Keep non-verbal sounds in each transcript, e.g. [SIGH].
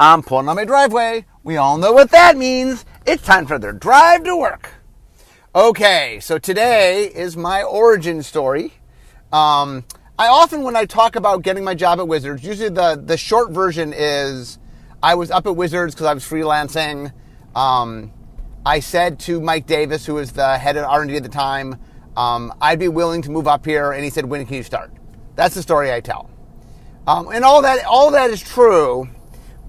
I'm pulling on my driveway. We all know what that means. It's time for their drive to work. Okay, so today is my origin story. Um, I often, when I talk about getting my job at Wizards, usually the, the short version is I was up at Wizards because I was freelancing. Um, I said to Mike Davis, who was the head of R&D at the time, um, I'd be willing to move up here, and he said, "When can you start?" That's the story I tell, um, and all that all that is true,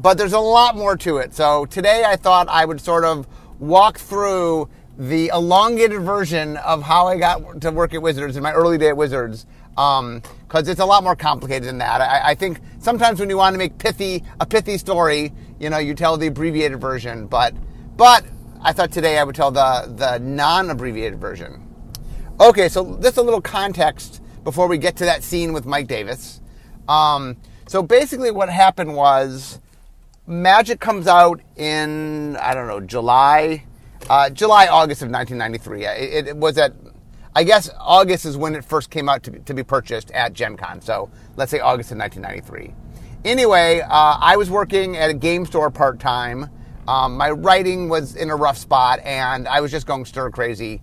but there's a lot more to it. So today I thought I would sort of walk through the elongated version of how I got to work at Wizards in my early day at Wizards, because um, it's a lot more complicated than that. I, I, think sometimes when you want to make pithy a pithy story, you know, you tell the abbreviated version, but but I thought today I would tell the the non-abbreviated version. Okay, so just a little context before we get to that scene with Mike Davis. Um, so basically, what happened was Magic comes out in I don't know July, uh, July August of 1993. It, it, was at I guess August is when it first came out to, to be purchased at Gen Con. So let's say August of 1993. Anyway, uh, I was working at a game store part time. Um, my writing was in a rough spot, and I was just going stir crazy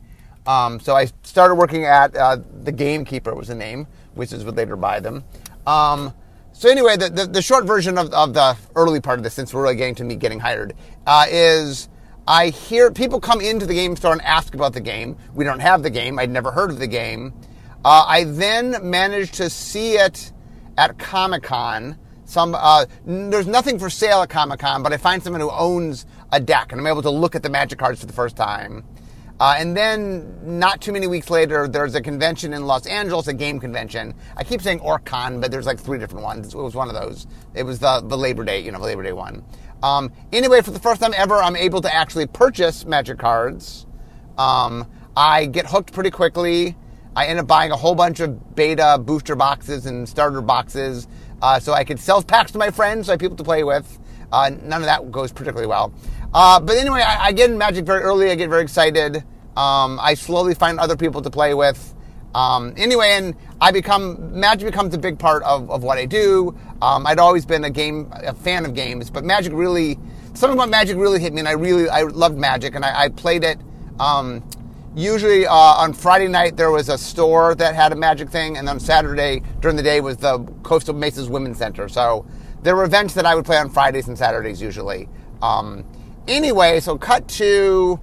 um, so I started working at uh, the Gamekeeper was the name, which is would later buy them. Um, so anyway, the, the, the, short version of, of the early part of this, since we're really getting to me getting hired, uh, is I hear people come into the game store and ask about the game. We don't have the game. I'd never heard of the game. Uh, I then managed to see it at Comic Con. Some uh, there's nothing for sale at Comic Con, but I find someone who owns a deck, and I'm able to look at the Magic cards for the first time. Uh, and then, not too many weeks later, there's a convention in Los Angeles, a game convention. I keep saying OrcCon, but there's like three different ones. It was one of those. It was the, the Labor Day, you know, the Labor Day one. Um, anyway, for the first time ever, I'm able to actually purchase Magic cards. Um, I get hooked pretty quickly. I end up buying a whole bunch of beta booster boxes and starter boxes uh, so I could sell packs to my friends so I have people to play with. Uh, none of that goes particularly well. Uh, but anyway, I, I, get in Magic very early. I get very excited. Um, I slowly find other people to play with. Um, anyway, and I become Magic becomes a big part of, of what I do. Um, I'd always been a game a fan of games, but Magic really something about Magic really hit me, and I really I loved Magic, and I, I played it. Um, usually uh, on Friday night there was a store that had a Magic thing, and on Saturday during the day was the Costa Mesa's Women's Center. So there were events that I would play on Fridays and Saturdays usually. Um, Anyway, so cut to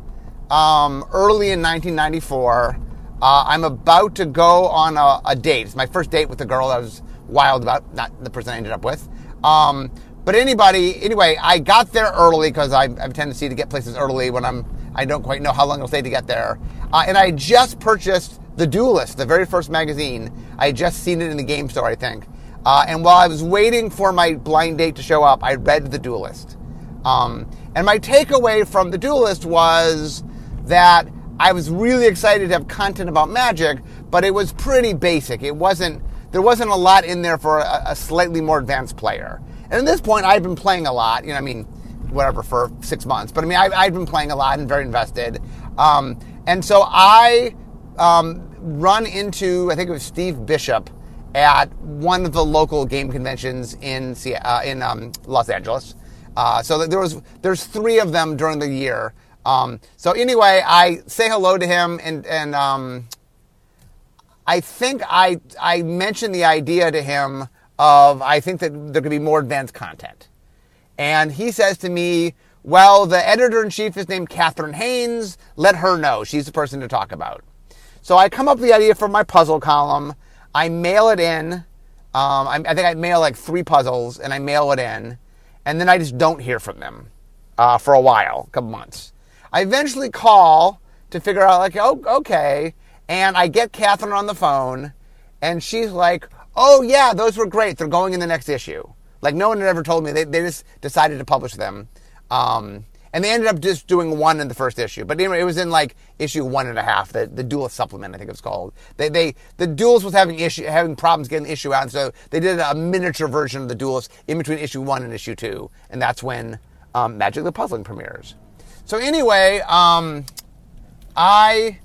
um, early in 1994. Uh, I'm about to go on a, a, date. It's my first date with a girl I was wild about, not the person I ended up with. Um, but anybody, anyway, I got there early because I have a tendency to get places early when I'm I don't quite know how long it'll take to get there. Uh, and I just purchased The Duelist, the very first magazine. I had just seen it in the game store, I think. Uh, and while I was waiting for my blind date to show up, I read The Duelist. Um, and my takeaway from The Duelist was that I was really excited to have content about magic, but it was pretty basic. It wasn't, there wasn't a lot in there for a, a slightly more advanced player. And at this point, I'd been playing a lot, you know, I mean, whatever, for six months. But I mean, I, had been playing a lot and very invested. Um, and so I um, run into, I think it was Steve Bishop at one of the local game conventions in, uh, in um, Los Angeles. Uh, so there was there's three of them during the year. Um, so anyway, I say hello to him, and and um, I think I I mentioned the idea to him of I think that there could be more advanced content, and he says to me, "Well, the editor in chief is named Kathryn Haines. Let her know. She's the person to talk about." So I come up with the idea for my puzzle column. I mail it in. Um, I, I think I mail like three puzzles, and I mail it in and then I just don't hear from them uh, for a while, a couple months. I eventually call to figure out, like, oh, okay, and I get Kathryn on the phone, and she's like, oh, yeah, those were great. They're going in the next issue. Like, no one had ever told me. They, they just decided to publish them. Um, and they ended up just doing one in the first issue. But anyway, it was in like issue one and a half, the, the duelist supplement, I think it was called. They, they, the duelist was having issue, having problems getting the issue out. And so they did a miniature version of the duelist in between issue one and issue two. And that's when, um, Magic the Puzzling premieres. So anyway, um, I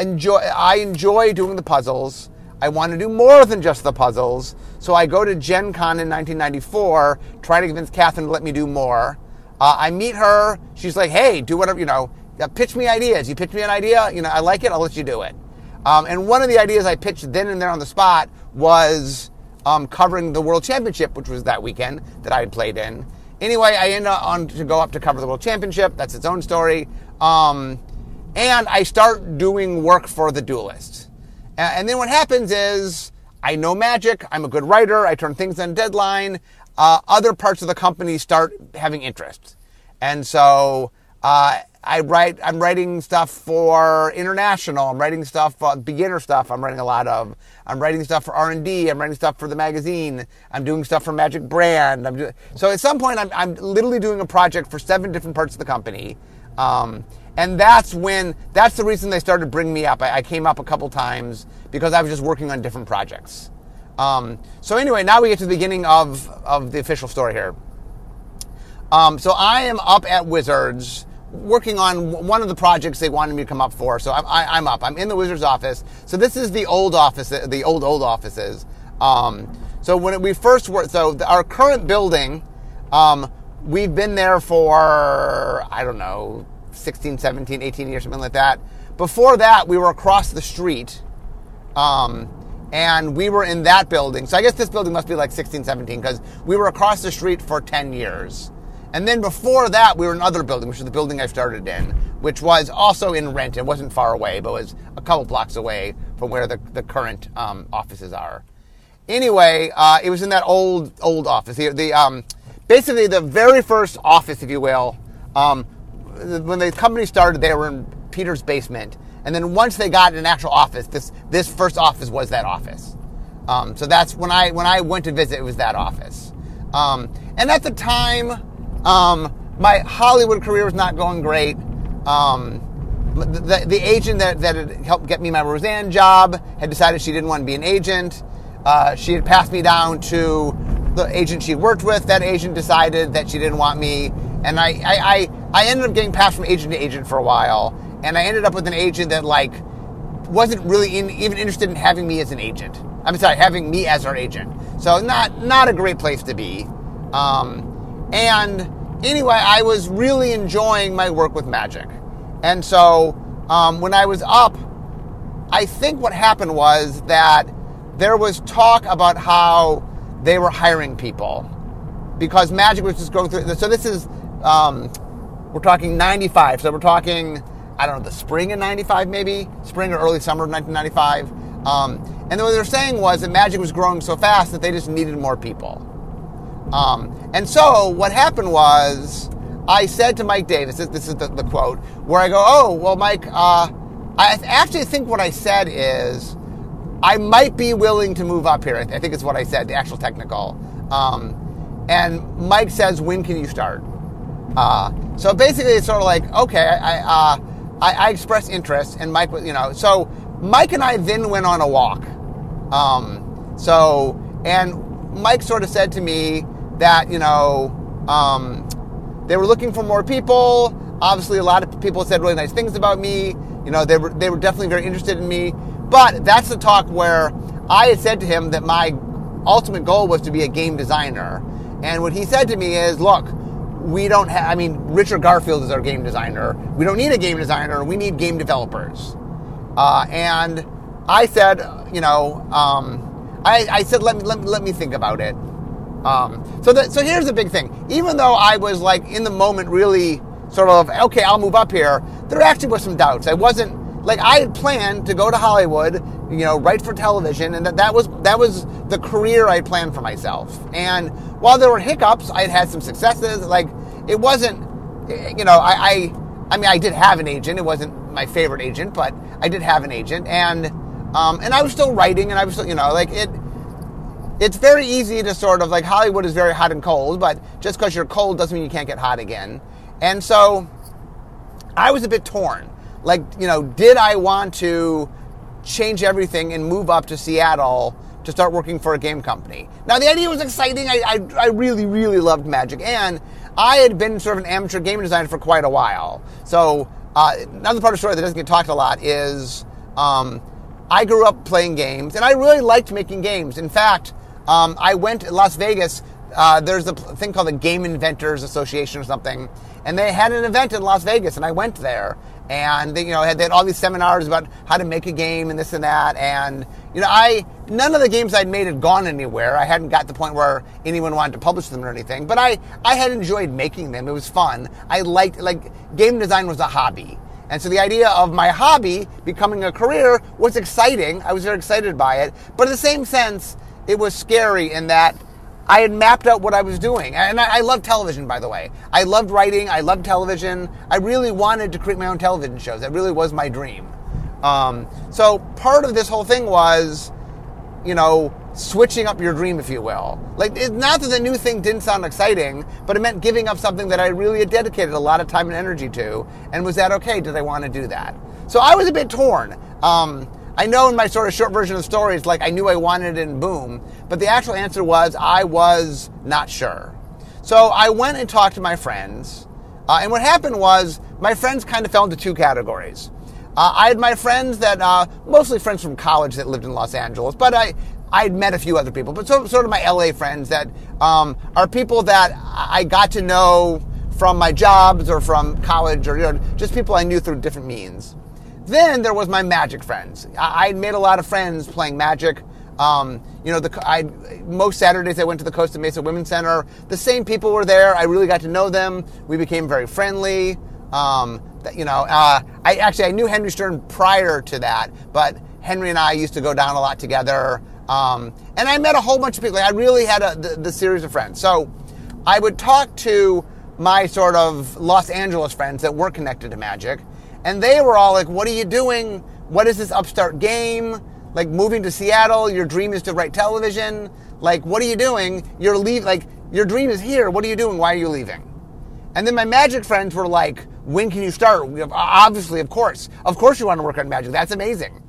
enjoy, I enjoy doing the puzzles. I want to do more than just the puzzles. So I go to Gen Con in 1994, try to convince Kathryn to let me do more. Uh, I meet her. She's like, hey, do whatever, you know, pitch me ideas. You pitch me an idea, you know, I like it, I'll let you do it. Um, and one of the ideas I pitched then and there on the spot was um, covering the World Championship, which was that weekend that I had played in. Anyway, I ended up on to go up to cover the World Championship. That's its own story. Um, and I start doing work for the duelists. And then what happens is I know magic. I'm a good writer. I turn things on deadline. Uh, other parts of the company start having interest. And so uh, I write. I'm writing stuff for international. I'm writing stuff, uh, beginner stuff. I'm writing a lot of. I'm writing stuff for R and D. I'm writing stuff for the magazine. I'm doing stuff for Magic Brand. I'm do- so at some point, I'm, I'm literally doing a project for seven different parts of the company. Um, and that's when that's the reason they started bringing me up. I, I, came up a couple times because I was just working on different projects. Um, so anyway, now we get to the beginning of of the official story here. Um, so I am up at Wizards working on one of the projects they wanted me to come up for. So I'm, I, am up. I'm in the Wizards office. So this is the old office, the old old offices. Um, so when we first were, so our current building, um, we've been there for I don't know, 16, 17, 18 years, something like that. Before that, we were across the street. Um, and we were in that building. So I guess this building must be like 16, 17 because we were across the street for 10 years. And then before that, we were in another building, which is the building I started in, which was also in rent. It wasn't far away, but was a couple blocks away from where the, the current um, offices are. Anyway, uh, it was in that old old office. The, the um, basically the very first office, if you will. Um, when the company started, they were in Peter's basement, and then once they got an actual office, this this first office was that office. Um, so that's when I when I went to visit, it was that office. Um, and at the time, um, my Hollywood career was not going great. Um, the, the, agent that, that had helped get me my Roseanne job had decided she didn't want to be an agent. Uh, she had passed me down to the agent she worked with. That agent decided that she didn't want me, and I, I, I, I ended up getting passed from agent to agent for a while, and I ended up with an agent that like wasn't really in, even interested in having me as an agent. I'm sorry, having me as her agent. So not not a great place to be. Um, and anyway, I was really enjoying my work with magic. And so um, when I was up, I think what happened was that there was talk about how they were hiring people because magic was just going through. So this is, um, we're talking 95. So we're talking, I don't know, the spring of 95 maybe, spring or early summer of 1995. Um, and what they were saying was that magic was growing so fast that they just needed more people. Um, and so what happened was, I said to Mike Davis, this, is the, the, quote, where I go, oh, well, Mike, uh, I actually think what I said is, I might be willing to move up here. I think it's what I said, the actual technical. Um, and Mike says, when can you start? Uh, so basically, it's sort of like, okay, I, uh, I, I expressed interest, and Mike, you know, so Mike and I then went on a walk. Um, so, and Mike sort of said to me, that, you know, um, they were looking for more people. Obviously, a lot of people said really nice things about me. You know, they were, they were definitely very interested in me. But that's the talk where I had said to him that my ultimate goal was to be a game designer. And what he said to me is, look, we don't have, I mean, Richard Garfield is our game designer. We don't need a game designer. We need game developers. Uh, and I said, you know, um, I, I said, let me, let, let me think about it. Um, so, so here's the big thing. Even though I was like in the moment really sort of, okay, I'll move up here, there actually was some doubts. I wasn't, like I had planned to go to Hollywood, you know, write for television, and that, that was that was the career I planned for myself. And while there were hiccups, I had had some successes. Like it wasn't, you know, I, I, I mean, I did have an agent. It wasn't my favorite agent, but I did have an agent, and um, and I was still writing, and I was still, you know, like it it's very easy to sort of like Hollywood is very hot and cold, but just because you're cold doesn't mean you can't get hot again. And so I was a bit torn. Like, you know, did I want to change everything and move up to Seattle to start working for a game company? Now, the idea was exciting. I, I, I really, really loved Magic. And I had been sort of an amateur game designer for quite a while. So, uh, another part of the story that doesn't get talked a lot is um, I grew up playing games, and I really liked making games. In fact, um, I went to Las Vegas. Uh, there's a thing called the Game Inventors Association or something, and they had an event in Las Vegas, and I went there, and they, you know, had, they had all these seminars about how to make a game and this and that, and you know, I none of the games I'd made had gone anywhere. I hadn't got to the point where anyone wanted to publish them or anything, but I I had enjoyed making them. It was fun. I liked like game design was a hobby. And so the idea of my hobby becoming a career was exciting. I was very excited by it. But in the same sense, it was scary in that I had mapped out what I was doing. And I, I love television, by the way. I loved writing. I loved television. I really wanted to create my own television shows. That really was my dream. Um, so part of this whole thing was, you know, switching up your dream, if you will. Like, it's not that the new thing didn't sound exciting, but it meant giving up something that I really had dedicated a lot of time and energy to. And was that okay? Did I want to do that? So I was a bit torn. Um, I know in my sort of short version of the story, it's like I knew I wanted it and boom. But the actual answer was I was not sure. So I went and talked to my friends. Uh, and what happened was my friends kind of fell into two categories. Uh, I had my friends that, uh, mostly friends from college that lived in Los Angeles, but I, I had met a few other people, but of, sort of my LA friends that um, are people that I got to know from my jobs or from college or you know, just people I knew through different means. Then there was my magic friends. I, made a lot of friends playing magic. Um, you know, the, I, most Saturdays I went to the Costa Mesa Women's Center. The same people were there. I really got to know them. We became very friendly. Um, you know, uh, I actually I knew Henry Stern prior to that, but Henry and I used to go down a lot together. Um, and I met a whole bunch of people. I really had a, the, the series of friends. So I would talk to my sort of Los Angeles friends that were connected to Magic, and they were all like, "What are you doing? What is this upstart game? Like moving to Seattle? Your dream is to write television? Like, what are you doing? You're leave like your dream is here. What are you doing? Why are you leaving?" And then my Magic friends were like, when can you start? Obviously, of course. Of course you want to work on magic. That's amazing.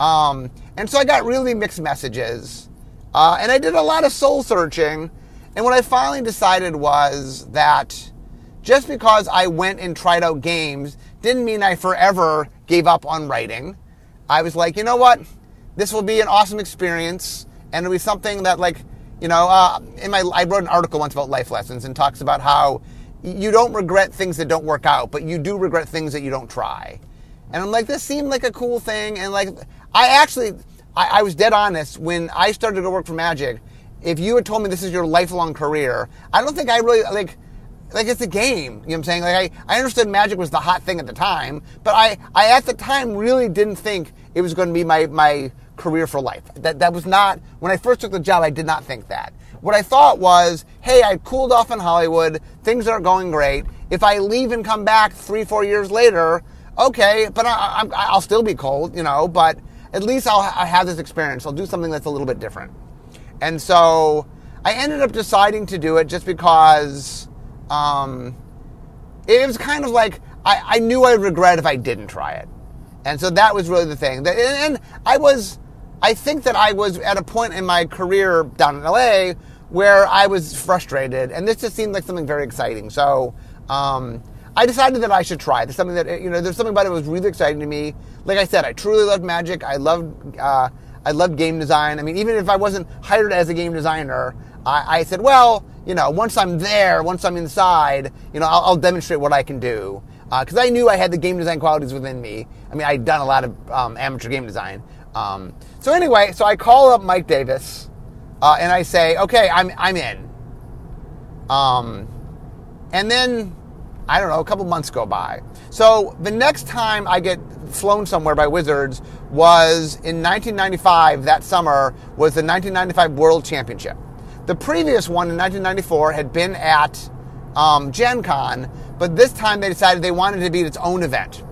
Um, and so I got really mixed messages. Uh, and I did a lot of soul searching. And what I finally decided was that just because I went and tried out games didn't mean I forever gave up on writing. I was like, you know what? This will be an awesome experience. And it'll be something that, like, you know, uh, in my, I wrote an article once about life lessons and talks about how you don't regret things that don't work out, but you do regret things that you don't try. And I'm like, this seemed like a cool thing. And like, I actually, I, I, was dead honest when I started to work for Magic. If you had told me this is your lifelong career, I don't think I really like. Like it's a game, you know what I'm saying? Like I, I understood Magic was the hot thing at the time, but I, I at the time really didn't think it was going to be my, my career for life. That that was not when I first took the job. I did not think that. What I thought was, hey, I cooled off in Hollywood. Things aren't going great. If I leave and come back three, four years later, okay, but I, will still be cold, you know, but at least I'll I have this experience. I'll do something that's a little bit different. And so I ended up deciding to do it just because um, it was kind of like I, I knew I'd regret if I didn't try it. And so that was really the thing. And, I was, I think that I was at a point in my career down in LA where I was frustrated, and this just seemed like something very exciting. So um, I decided that I should try. There's something that you know, there's something about it that was really exciting to me. Like I said, I truly loved magic. I loved, uh, I loved game design. I mean, even if I wasn't hired as a game designer, I, I said, well, you know, once I'm there, once I'm inside, you know, I'll, I'll demonstrate what I can do because uh, I knew I had the game design qualities within me. I mean, I'd done a lot of um, amateur game design. Um, so anyway, so I call up Mike Davis uh, and I say, okay, I'm, I'm in. Um, and then, I don't know, a couple months go by. So the next time I get flown somewhere by Wizards was in 1995, that summer, was the 1995 World Championship. The previous one in 1994 had been at um, Gen Con, but this time they decided they wanted to be its own event.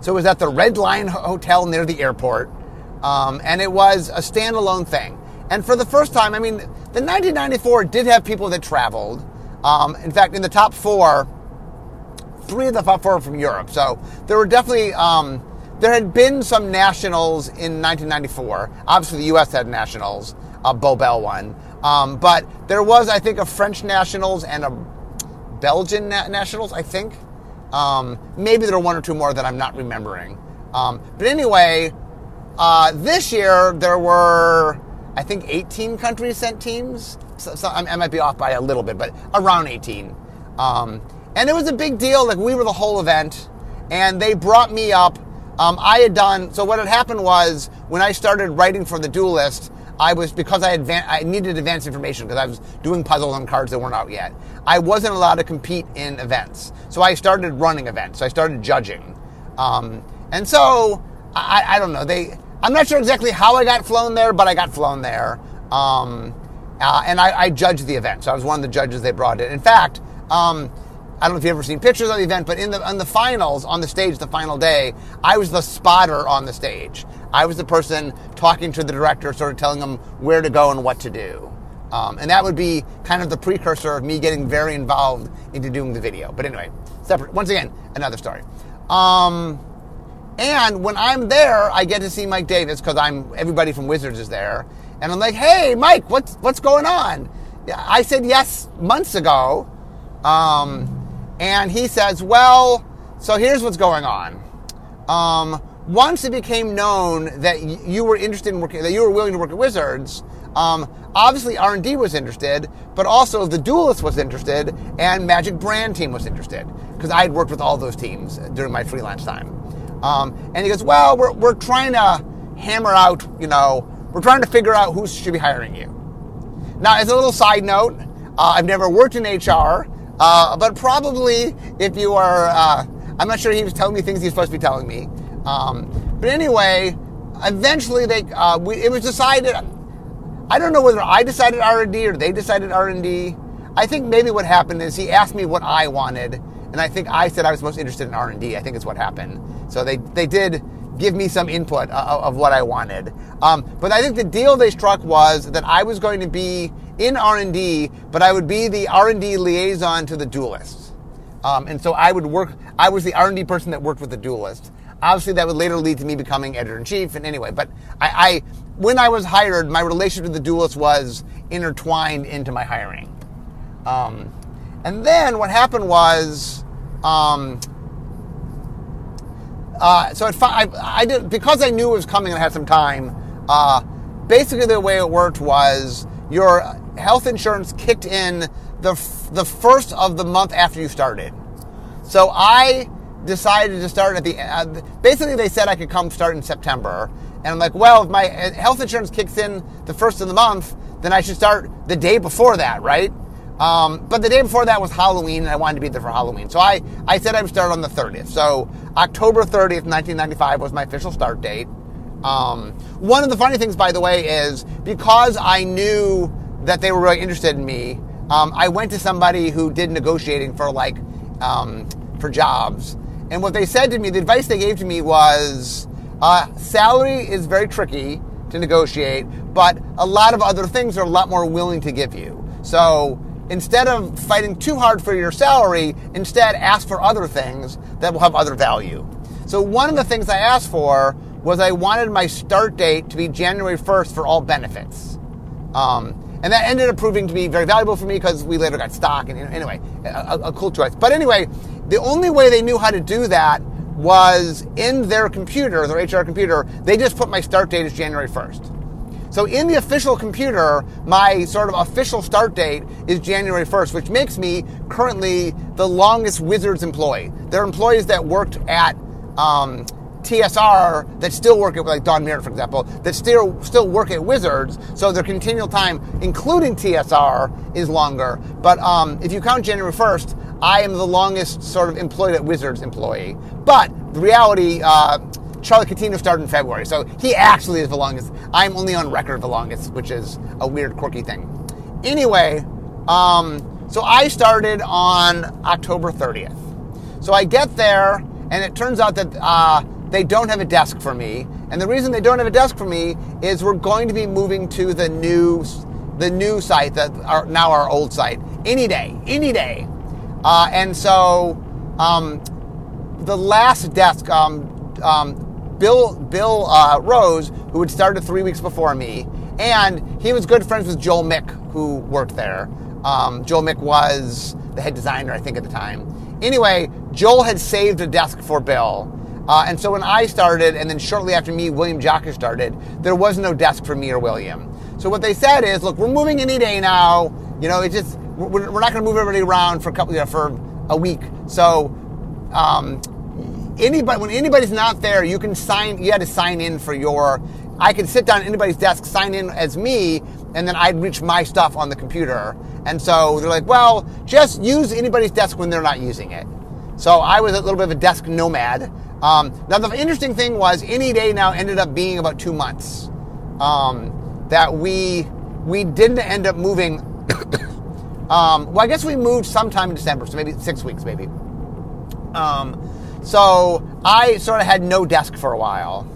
So it was at the Red Lion Hotel near the airport, um, and it was a standalone thing. And for the first time, I mean, the 1994 did have people that traveled. Um, in fact, in the top four, three of the top four were from Europe. So there were definitely, um, there had been some nationals in 1994. Obviously, the U.S. had nationals. Uh, Bo Bell won. Um, but there was, I think, a French nationals and a Belgian na- nationals, I think. Um, maybe there are one or two more that I'm not remembering. Um, but anyway, uh, this year there were, I think, 18 countries sent teams. So, so I, I might be off by a little bit, but around 18. Um, and it was a big deal. Like we were the whole event, and they brought me up. Um, I had done so. What had happened was when I started writing for the Duelist, I was because I advan- I needed advanced information because I was doing puzzles on cards that weren't out yet. I wasn't allowed to compete in events, so I started running events. So I started judging, um, and so I, I, don't know. They I'm not sure exactly how I got flown there, but I got flown there, um, uh, and I, I, judged the event. So I was one of the judges they brought in. In fact. Um, I don't know if you've ever seen pictures of the event, but in the in the finals on the stage, the final day, I was the spotter on the stage. I was the person talking to the director, sort of telling them where to go and what to do. Um, and that would be kind of the precursor of me getting very involved into doing the video. But anyway, separate. Once again, another story. Um, and when I'm there, I get to see Mike Davis because I'm everybody from Wizards is there, and I'm like, "Hey, Mike, what's what's going on?" I said yes months ago. Um, and he says, well, so here's what's going on. Um, once it became known that you were interested in working, that you were willing to work at Wizards, um, obviously R&D was interested, but also the Duelist was interested, and Magic Brand Team was interested because I had worked with all those teams during my freelance time. Um, and he goes, well, we're, we're trying to hammer out, you know, we're trying to figure out who should be hiring you. Now, as a little side note, uh, I've never worked in HR, uh, but probably if you are, uh, I'm not sure he was telling me things he's supposed to be telling me. Um, but anyway, eventually they, uh, we, it was decided. I don't know whether I decided R and D or they decided R and D. I think maybe what happened is he asked me what I wanted, and I think I said I was most interested in R and D. I think it's what happened. So they they did give me some input of, of what I wanted. Um, but I think the deal they struck was that I was going to be in R&D, but I would be the R&D liaison to the duelists. Um, and so I would work, I was the R&D person that worked with the duelist. Obviously, that would later lead to me becoming editor in chief. And anyway, but I, I, when I was hired, my relationship with the duelist was intertwined into my hiring. Um, and then what happened was, um, uh, so I, I, did because I knew it was coming and I had some time. Uh, basically, the way it worked was your health insurance kicked in the the first of the month after you started. So I decided to start at the uh, basically they said I could come start in September, and I'm like, well, if my uh, health insurance kicks in the first of the month, then I should start the day before that, right? Um, but the day before that was Halloween, and I wanted to be there for Halloween. So I, I said I would start on the 30th. So October 30th, 1995 was my official start date. Um, one of the funny things, by the way, is because I knew that they were really interested in me. Um, I went to somebody who did negotiating for like um, for jobs, and what they said to me, the advice they gave to me was, uh, salary is very tricky to negotiate, but a lot of other things are a lot more willing to give you. So instead of fighting too hard for your salary, instead ask for other things that will have other value. So one of the things I asked for was I wanted my start date to be January 1st for all benefits. Um, and that ended up proving to be very valuable for me because we later got stock. And anyway, a, a cool choice. But anyway, the only way they knew how to do that was in their computer, their HR computer, they just put my start date as January 1st. So in the official computer, my sort of official start date is January 1st, which makes me currently the longest Wizards employee. There are employees that worked at um, TSR that still work at like Don Merritt, for example, that still still work at Wizards, so their continual time, including TSR, is longer. But um, if you count January first, I am the longest sort of employed at Wizards employee. But the reality, uh, Charlie Catino started in February, so he actually is the longest. I'm only on record the longest, which is a weird, quirky thing. Anyway, um, so I started on October 30th. So I get there, and it turns out that uh, they don't have a desk for me. And the reason they don't have a desk for me is we're going to be moving to the new, the new site that are now our old site any day, any day. Uh, and so um, the last desk, um, um, Bill Bill uh, Rose, who had started three weeks before me, and he was good friends with Joel Mick, who worked there. Um, Joel Mick was the head designer, I think, at the time. Anyway, Joel had saved a desk for Bill Uh, and so when I started, and then shortly after me, William Jockusch started, there was no desk for me or William. So what they said is, look, we're moving any day now. You know, it just we're, we're not going to move everybody around for a couple, you know, for a week. So um, anybody when anybody's not there, you can sign. You had to sign in for your. I could sit down at anybody's desk, sign in as me, and then I'd reach my stuff on the computer. And so they're like, well, just use anybody's desk when they're not using it. So I was a little bit of a desk nomad. Um, now the interesting thing was, any day now ended up being about two months. Um, that we we didn't end up moving. [COUGHS] um, well, I guess we moved sometime in December, so maybe six weeks, maybe. Um, so I sort of had no desk for a while,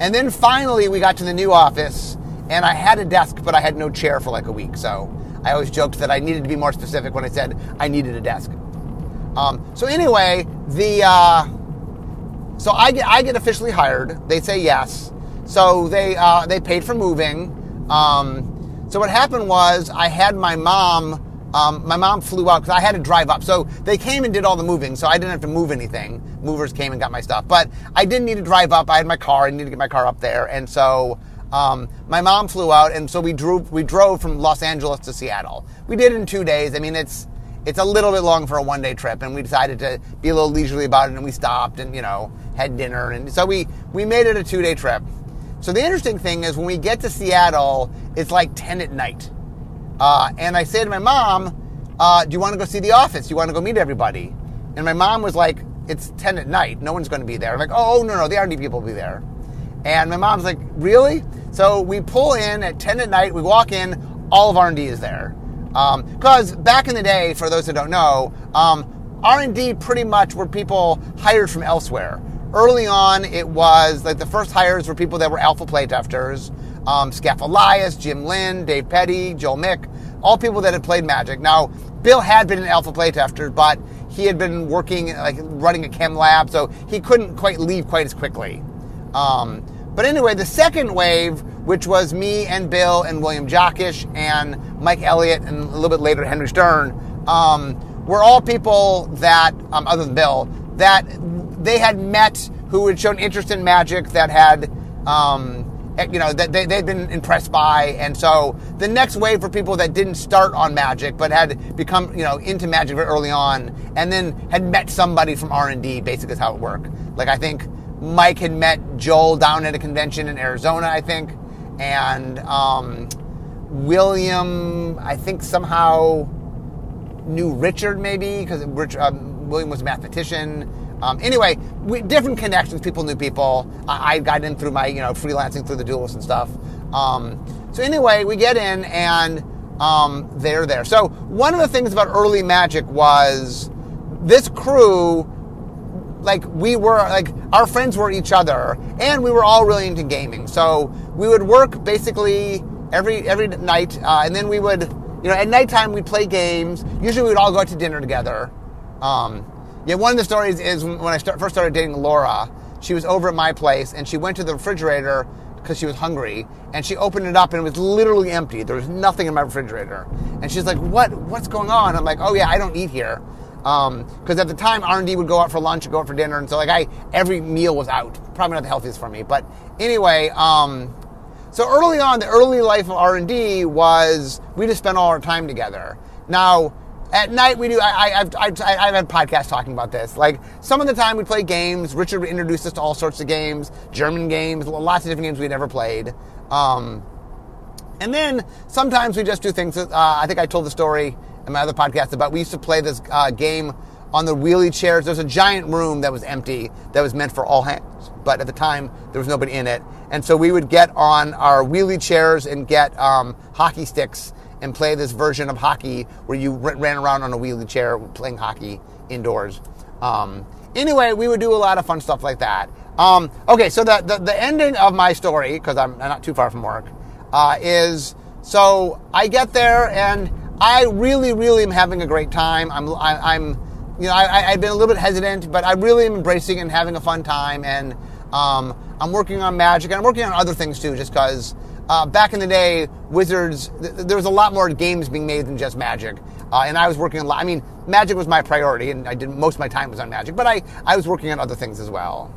and then finally we got to the new office, and I had a desk, but I had no chair for like a week. So I always joked that I needed to be more specific when I said I needed a desk. Um, so anyway, the uh, so I get I get officially hired. They say yes. So they uh, they paid for moving. Um, so what happened was I had my mom. Um, my mom flew out because I had to drive up. So they came and did all the moving, so I didn't have to move anything. Movers came and got my stuff, but I didn't need to drive up. I had my car. I needed to get my car up there, and so um, my mom flew out, and so we drove. We drove from Los Angeles to Seattle. We did in two days. I mean, it's it's a little bit long for a one day trip, and we decided to be a little leisurely about it, and we stopped and you know had dinner, and so we we made it a two day trip. So the interesting thing is when we get to Seattle, it's like 10 at night. Uh, and I say to my mom, uh, Do you want to go see the office? Do you want to go meet everybody? And my mom was like, It's 10 at night. No one's going to be there. I'm like, Oh, no, no, the R&D people will be there. And my mom's like, Really? So we pull in at 10 at night, we walk in, all of R&D is there. Because um, back in the day, for those that don't know, um, R&D pretty much were people hired from elsewhere early on, it was like the first hires were people that were alpha playtesters. Um, Skaff Elias, Jim Lin, Dave Pettey, Joel Mick, all people that had played Magic. Now, Bill had been an alpha playtester, but he had been working, like running a chem lab, so he couldn't quite leave quite as quickly. Um, but anyway, the second wave, which was me and Bill and William Jockusch and Mike Elliott and a little bit later Henry Stern, um, were all people that, um, other than Bill, that they had met who had shown interest in magic that had, um, you know, that they, they'd been impressed by. And so the next wave for people that didn't start on magic, but had become, you know, into magic very early on and then had met somebody from R&D, basically is how it worked. Like I think Mike had met Joel down at a convention in Arizona, I think. And, um, William, I think somehow knew Richard maybe because um, William was a mathematician. Um, anyway, we, different connections. People knew people. I, I, got in through my, you know, freelancing through the duelists and stuff. Um, so anyway, we get in and um, they're there. So one of the things about early Magic was this crew, like we were, like our friends were each other, and we were all really into gaming. So we would work basically every every night, uh, and then we would, you know, at nighttime we'd play games. Usually we'd all go out to dinner together. Um, yeah, one of the stories is when I start, first started dating Laura, she was over at my place and she went to the refrigerator because she was hungry and she opened it up and it was literally empty. There was nothing in my refrigerator. And she's like, "What? What's going on?" I'm like, "Oh yeah, I don't eat here." Because um, at the time R&D would go out for lunch and go out for dinner, and so like I every meal was out. Probably not the healthiest for me, but anyway. Um, so early on, the early life of R&D was we just spent all our time together. Now at night, we do. I, have I've, I've had podcasts talking about this. Like some of the time, we play games. Richard would introduce us to all sorts of games, German games, lots of different games we'd never played. Um, and then sometimes we just do things. That, uh, I think I told the story in my other podcast about we used to play this uh, game on the wheelie chairs. There's a giant room that was empty that was meant for all hands, but at the time there was nobody in it, and so we would get on our wheelie chairs and get um, hockey sticks and play this version of hockey where you ran around on a wheelie chair playing hockey indoors. Um, anyway, we would do a lot of fun stuff like that. Um, okay, so the, the, the, ending of my story, because I'm not too far from work, uh, is so I get there and I really, really am having a great time. I'm, I, am you know, I, I've been a little bit hesitant, but I really am embracing and having a fun time. And um, I'm working on magic and I'm working on other things too, just because uh, back in the day, Wizards, th- there was a lot more games being made than just Magic. Uh, and I was working a lot. I mean, Magic was my priority, and I did most of my time was on Magic, but I, I was working on other things as well.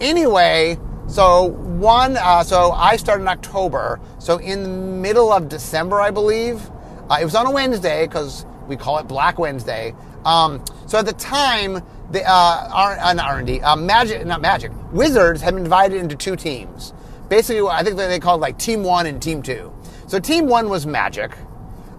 anyway, so one, uh, so I started in October. So in the middle of December, I believe, uh, it was on a Wednesday because we call it Black Wednesday. Um, so at the time, the uh, R, uh, not R&D, uh, Magic, not Magic, Wizards had been divided into two teams. Basically, I think they called like Team One and Team Two. So Team One was Magic,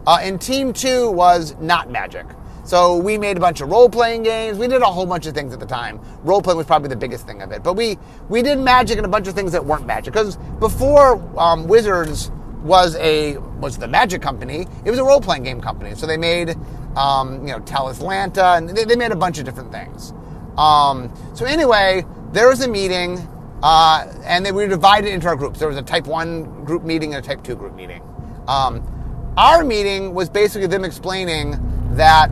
uh, and Team Two was not Magic. So we made a bunch of role playing games. We did a whole bunch of things at the time. Role playing was probably the biggest thing of it. But we we did magic and a bunch of things that weren't magic because before um, Wizards was a was the magic company. It was a role playing game company. So they made um, you know Talislanta and they, they, made a bunch of different things. Um, so anyway, there was a meeting. Uh, and then we were divided into our groups. There was a type 1 group meeting and a type 2 group meeting. Um, our meeting was basically them explaining that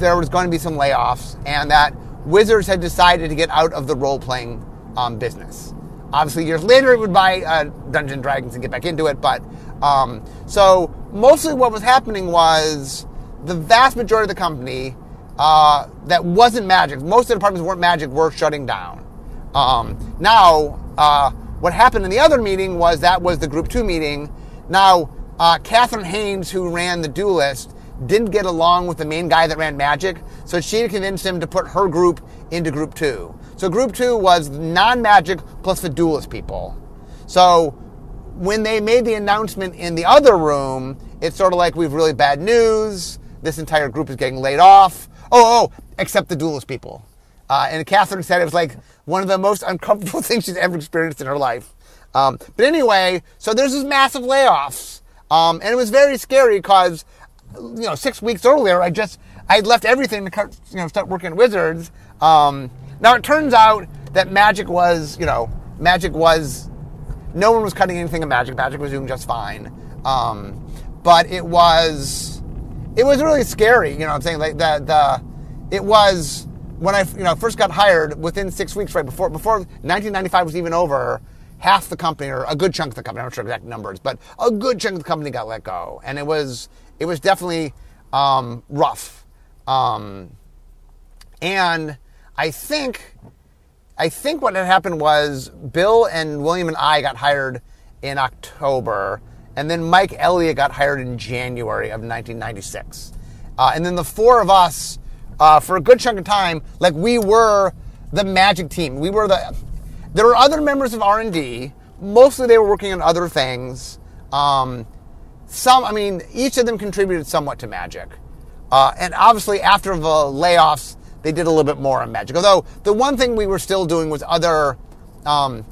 there was going to be some layoffs and that Wizards had decided to get out of the role playing um, business. Obviously, years later, it would buy uh, Dungeons Dragons and get back into it. But um, so mostly what was happening was the vast majority of the company uh, that wasn't Magic, most of the departments weren't Magic, were shutting down. Um, now, uh, what happened in the other meeting was that was the Group Two meeting. Now, uh, Kathryn Haines, who ran the Duelist, didn't get along with the main guy that ran Magic, so she convinced him to put her group into Group 2. So Group 2 was non Magic plus the duelist people. So when they made the announcement in the other room, it's sort of like we've really bad news. This entire group is getting laid off. Oh, oh, except the duelist people. Uh, and Kathryn said it was like one of the most uncomfortable [LAUGHS] things she's ever experienced in her life. Um, but anyway, so there's this massive layoffs. Um, and it was very scary because you know, six weeks earlier, I just I had left everything to you know start working at Wizards. Um, now it turns out that Magic was you know Magic was no one was cutting anything of Magic. Magic was doing just fine, um, but it was it was really scary. You know, what I'm saying like the the it was when I you know first got hired within six weeks right before before 1995 was even over half the company or a good chunk of the company, I'm not sure exact numbers, but a good chunk of the company got let go. And it was it was definitely um, rough. Um, and I think, I think what had happened was Bill and William and I got hired in October, and then Mike Elliott got hired in January of 1996. Uh, and then the four of us, uh, for a good chunk of time, like we were the Magic team. We were the. There were other members of R and D. Mostly, they were working on other things. Um, some, I mean, each of them contributed somewhat to Magic. Uh, and obviously, after the layoffs, they did a little bit more on Magic. Although the one thing we were still doing was other, um,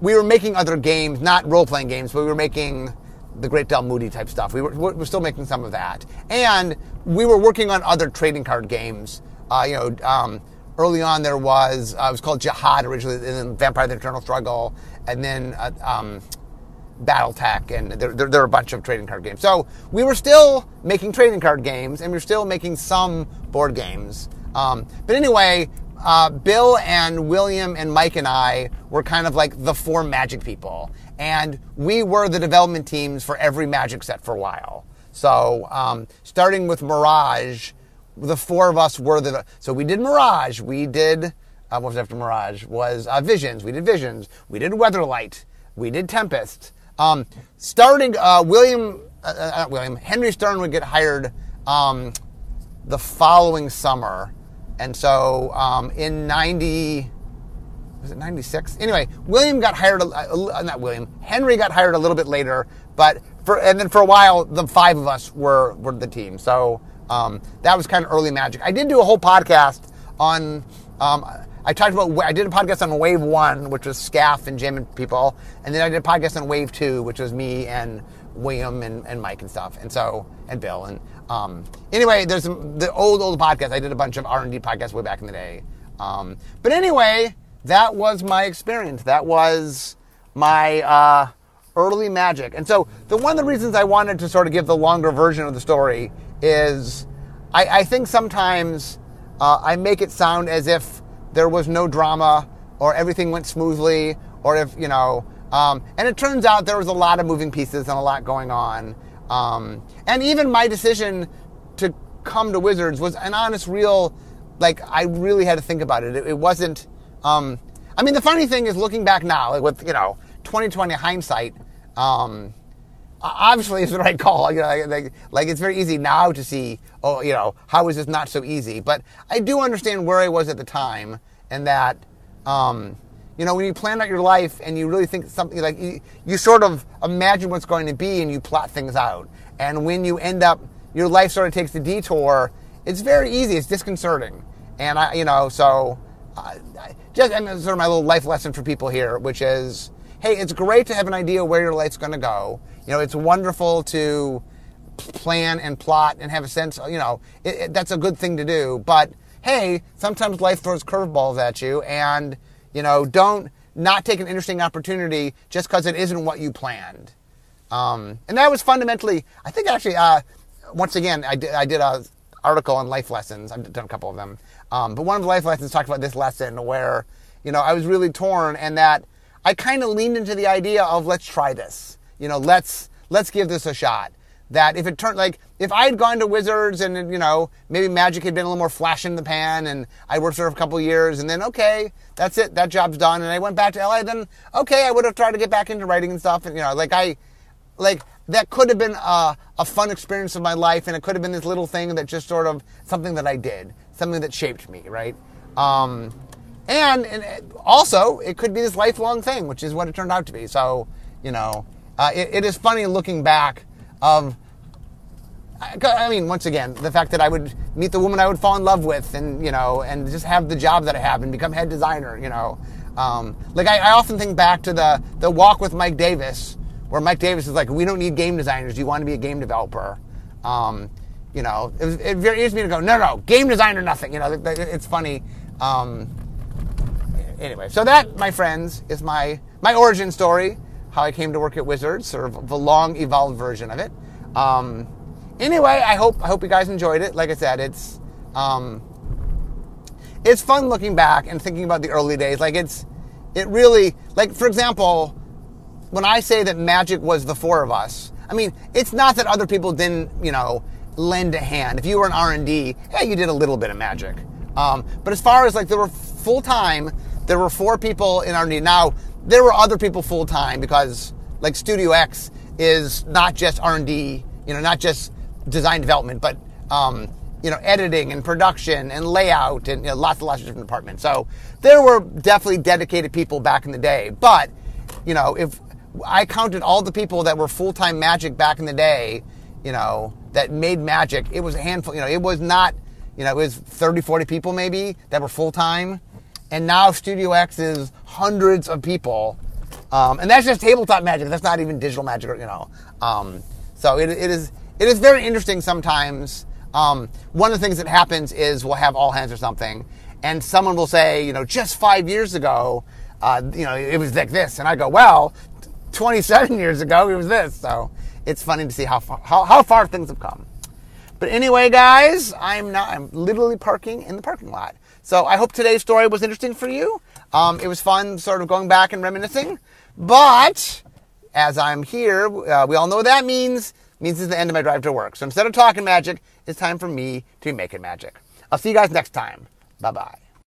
we were making other games, not role playing games, but we were making the Great Dalmuti type stuff. We were, we're still making some of that, and we were working on other trading card games. Uh, you know, um, early on there was uh, it was called Jihad originally, and then Vampire: The Eternal Struggle, and then uh, um, BattleTech, and there, there, there, are a bunch of trading card games. So we were still making trading card games, and we were still making some board games. Um, but anyway, uh, Bill and William and Mike and I were kind of like the four Magic people, and we were the development teams for every Magic set for a while. So um, starting with Mirage, the four of us were the. So we did Mirage. We did. Uh, what was after Mirage? Was uh, Visions. We did Visions. We did Weatherlight. We did Tempest. Um, starting, uh, William, uh, uh, William, Henry Stern would get hired um, the following summer. And so um, in 90, was it 96? Anyway, William got hired, not William, Henry got hired a little bit later, but for, and then for a while, the five of us were, were the team. So um, that was kind of early magic. I did do a whole podcast on, um, I talked about, I did a podcast on Wave 1, which was Skaff and Jim and people, and then I did a podcast on Wave 2, which was me and William and, and Mike and stuff, and so, and Bill. And um, anyway, there's the old, old podcast. I did a bunch of R&D podcasts way back in the day. Um, but anyway, that was my experience. That was my uh, early magic. And so, the one of the reasons I wanted to sort of give the longer version of the story is I, I think sometimes uh, I make it sound as if there was no drama or everything went smoothly or if, you know, um, and it turns out there was a lot of moving pieces and a lot going on. Um, and even my decision to come to Wizards was an honest, real, like, I really had to think about it. It, it wasn't, um, I mean, the funny thing is looking back now, like with, you know, 2020 hindsight, um, obviously it's the right call. You know, like, like, it's very easy now to see, oh, you know, how is this not so easy? But I do understand where I was at the time and that, um, you know, when you plan out your life and you really think something like you, you sort of imagine what's going to be and you plot things out. And when you end up, your life sort of takes the detour, it's very easy. It's disconcerting. And I, you know, so uh, just and sort of my little life lesson for people here, which is, hey, it's great to have an idea where your life's going to go. You know, it's wonderful to plan and plot and have a sense. You know, it, it, that's a good thing to do. But hey, sometimes life throws curveballs at you, and you know, don't not take an interesting opportunity just because it isn't what you planned. Um, and that was fundamentally, I think actually, uh, once again, I did, I did a article on life lessons. I've done a couple of them. Um, but one of the life lessons talked about this lesson where, you know, I was really torn and that I kind of leaned into the idea of let's try this. You know, let's let's give this a shot. That if it turned like if I had gone to Wizards and you know maybe Magic had been a little more flash in the pan and I worked there for a couple years and then okay that's it that job's done and I went back to LA then okay I would have tried to get back into writing and stuff and you know like I like that could have been a, a fun experience of my life and it could have been this little thing that just sort of something that I did something that shaped me right? Um, and, and also it could be this lifelong thing which is what it turned out to be. So you know uh, it, it is funny looking back of I mean, once again, the fact that I would meet the woman I would fall in love with, and you know, and just have the job that I have, and become head designer. You know, um, like I, I, often think back to the the walk with Mike Davis, where Mike Davis is like, "We don't need game designers. You want to be a game developer." Um, you know, it, was, it easy to go, "No, no, game designer, nothing." You know, it, it's funny. Um, anyway, so that, my friends, is my my origin story how I came to work at Wizards, sort of the long evolved version of it. Um, anyway, I hope I hope you guys enjoyed it. Like I said, it's um, it's fun looking back and thinking about the early days. Like it's it really like for example, when I say that Magic was the four of us, I mean it's not that other people didn't you know lend a hand. If you were an R and D, yeah, you did a little bit of Magic. Um, but as far as like there were full time, there were four people in R and D. Now there were other people full time because like Studio X is not just R and D, you know, not just design development, but um, you know, editing and production and layout and you know, lots and lots of different departments. So there were definitely dedicated people back in the day. But you know, if I counted all the people that were full time Magic back in the day, you know, that made Magic, it was a handful. You know, it was not. You know, it was 30, 40 people maybe that were full time and now Studio X is hundreds of people. Um, and that's just tabletop magic. That's not even digital magic, you know. Um, so it, it is it is very interesting sometimes. Um, one of the things that happens is we'll have all hands or something, and someone will say, you know, just five years ago, uh, you know, it was like this, and I go, well, 27 years ago, it was this. So it's funny to see how far, how, how far things have come. But anyway, guys, I'm not. I'm literally parking in the parking lot. So I hope today's story was interesting for you. Um, it was fun, sort of going back and reminiscing. But as I'm here, uh, we all know what that means. Means it's the end of my drive to work. So instead of talking magic, it's time for me to be making magic. I'll see you guys next time. Bye bye.